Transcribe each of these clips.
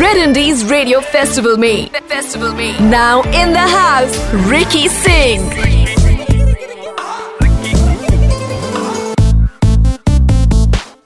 Red Indies Radio Festival me. Festival me. Now in the house Ricky Singh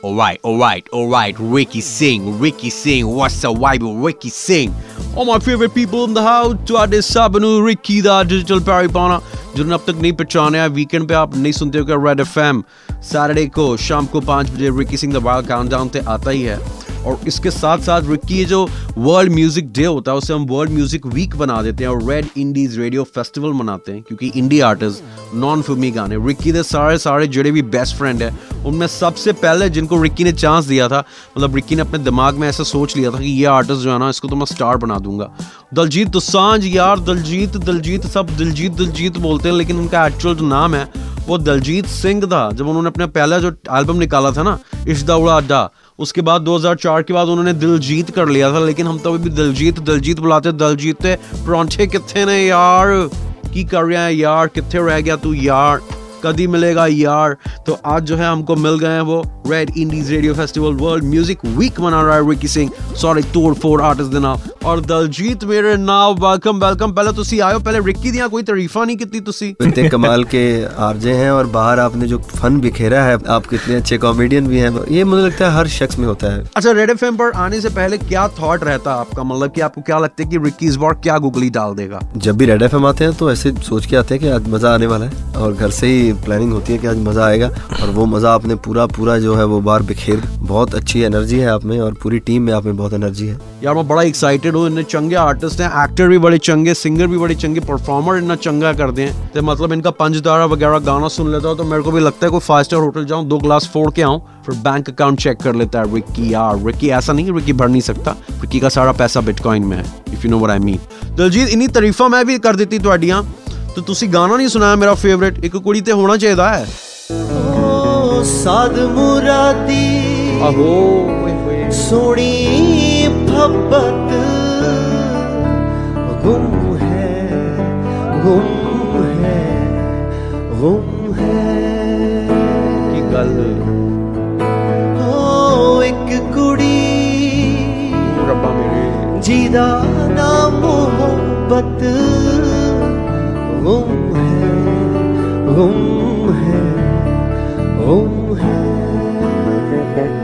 Alright, alright, alright, Ricky Singh, Ricky Singh, what's up, vibe, Ricky Singh? All my favorite people in the house, to Adis Sabanu, Ricky the Digital paribana. जिन्होंने अब तक नहीं पहचाना weekend पे आप नहीं सुनते हो क्या रेड एफ़ एम सैटरडे को शाम को पाँच बजे Ricky Singh the wild countdown पे आता ही है। और इसके साथ साथ रिक्की जो वर्ल्ड म्यूज़िक डे होता है, उसे हम वर्ल्ड म्यूज़िक वीक बना देते हैं और रेड इंडीज रेडियो फेस्टिवल मनाते हैं, क्योंकि इंडी आर्टिस्ट नॉन फिल्मी गाने रिक्की के सारे सारे जुड़े भी बेस्ट फ्रेंड है, उनमें सबसे पहले जिनको रिक्की ने चांस दिया था मतलब रिक्की ने अपने दिमाग में ऐसा सोच लिया था कि ये आर्टिस्ट जो है ना, इसको तो मैं स्टार बना दूँगा। दलजीत दोसांझ यार, दलजीत दलजीत सब, दिलजीत दिलजीत बोलते हैं, लेकिन उनका एक्चुअल जो नाम है, वो दलजीत सिंह था, जब उन्होंने अपना पहला जो एल्बम निकाला था ना इश्दा उड़ा अड्डा उसके बाद 2004 के बाद उन्होंने दिलजीत कर लिया था, लेकिन हम तो अभी भी दिलजीत दिलजीत बुलाते दिलजीत परौठे कितने ने यार? की कर रहे हैं यार? कितने रह गया तू यार? कभी मिलेगा यार? तो आज जो है हमको मिल गए हैं वो red indies radio festival world music week मना रहा है रिकी सिंह सॉरी तोड़ फोड़ आर्टिस्ट देना ਔਰ ਦਲਜੀਤ ਮੇਰੇ ਨਾਲ ਵੈਲਕਮ ਵੈਲਕਮ ਪਹਿਲਾਂ ਤੁਸੀਂ ਆਇਓ ਪਹਿਲੇ ਰਿੱਕੀ ਦੀਆਂ ਕੋਈ ਤਾਰੀਫਾਂ ਨਹੀਂ ਕੀਤੀ ਤੁਸੀਂ इतने कमाल के आरजे हैं और बाहर आपने जो फन बिखेरा है आप कितने अच्छे कॉमेडियन भी हैं ये मुझे लगता है हर शख्स में होता है अच्छा रेड एफ पर आने से पहले क्या थॉट रहता है आपका मतलब कि आपको क्या लगता है कि रिक्की इस बार क्या गुगली डाल देगा जब भी रेड एफ आते हैं तो ऐसे सोच के आते हैं कि आज मज़ा आने वाला है और घर से ही प्लानिंग होती है कि आज मज़ा आएगा और वो मज़ा आपने पूरा पूरा जो है वो बार बिखेर बहुत अच्छी एनर्जी है आप में और पूरी टीम में आप में बहुत एनर्जी है यार मैं बड़ा एक्साइटेड हूँ इन्ने चंगे आर्टिस्ट हैं एक्टर भी बड़े चंगे सिंगर भी बड़े चंगे परफॉर्मर इतना चंगा करते हैं तो मतलब इनका पंचदारा वगैरह गाना सुन लेता हूँ तो मेरे को भी लगता है कोई फाइव स्टार होटल जाऊँ दो ग्लास फोड़ के आऊँ फिर बैंक अकाउंट चेक कर लेता है रिक्की यार रिक्की ऐसा नहीं रिक्की भर नहीं सकता रिक्की का सारा पैसा बिटकॉइन में है if you know what I mean Daljit ਇਨੀ ਤਾਰੀਫਾਂ ਮੈਂ ਵੀ ਕਰ ਦਿੱਤੀ ਤੁਹਾਡੀਆਂ ਤੇ ਤੁਸੀਂ ਗਾਣਾ ਨਹੀਂ ਸੁਣਾਇਆ ਮੇਰਾ ਫੇਵਰਿਟ ਇੱਕ ਕੁੜੀ ਤੇ ਹੋਣਾ ਚਾਹੀਦਾ ਹੈ ਓ ਸਾਦ ਮੁਰਾਦੀ ਆਹੋ ਓਏ ਹੋਏ ਸੋਹਣੀ ਫੱਬਤ Rum hai, rum hai Ki gal Oh, ek kudi Rabba mere Jida na mohabbat Rum hai, rum hai, rum hai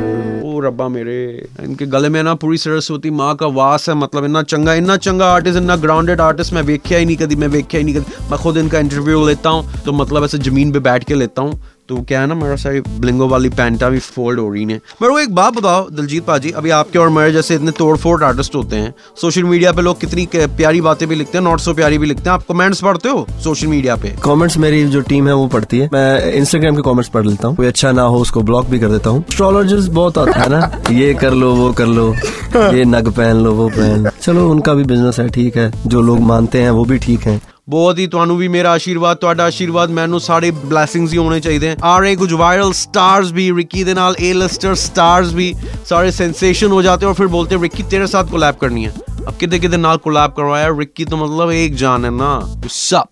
ओ रब्बा मेरे। इनके गले में ना पूरी सरस्वती माँ का वास है मतलब इतना चंगा इतना चंगा आर्टिस्ट इतना ग्राउंडेड आर्टिस्ट मैं वेख्या ही नहीं कभी, मैं वेख्या ही नहीं कभी। मैं खुद इनका इंटरव्यू लेता हूँ तो मतलब ऐसे ज़मीन पर बैठ के लेता हूँ। तो क्या है ना मेरा सारी ब्लिंगो वाली पैंटा भी फोल्ड हो रही है। मेरे को एक बात बताओ, दिलजीत पाजी, अभी आपके और मेरे जैसे इतने तोड़ फोड़ आर्टिस्ट होते हैं सोशल मीडिया पे लोग कितनी प्यारी बातें भी लिखते हैं नॉट सो प्यारी भी लिखते हैं, आप कमेंट्स पढ़ते हो सोशल मीडिया पे? कमेंट्स मेरी जो टीम है वो पढ़ती है। मैं इंस्टाग्राम के कमेंट्स पढ़ लेता हूँ। कोई अच्छा ना हो, उसको ब्लॉक भी कर देता हूँ। एस्ट्रोलॉजर्स बहुत आता है ना, ये कर लो, वो कर लो, ये नग पहन लो, वो पहन चलो, उनका भी बिज़नेस है, ठीक है। जो लोग मानते हैं, वो भी ठीक है। ਬਹੁਤ ਹੀ ਤੁਹਾਨੂੰ ਵੀ ਮੇਰਾ ਆਸ਼ੀਰਵਾਦ ਤੁਹਾਡਾ ਆਸ਼ੀਰਵਾਦ ਮੈਨੂੰ ਸਾਰੇ ਬਲੇਸਿੰਗਸ ਹੀ ਹੋਣੇ ਚਾਹੀਦੇ ਆ ਰਹੇ ਕੁਝ ਵਾਇਰਲ ਸਟਾਰਸ भी रिकी ਦੇ ਨਾਲ ए लिस्टर स्टार्स भी सारे सेंसेशन हो जाते हैं और फिर बोलते हैं रिकी तेरे साथ कोलैब करनी है अब कितने कितने नाल कोलैब करवाया रिकी तो मतलब एक जान है ना सब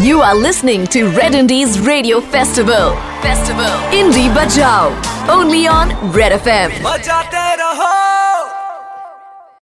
You are listening to Red Indies Radio Festival Festival Indie Bajao Only on Red FM बजाते रहो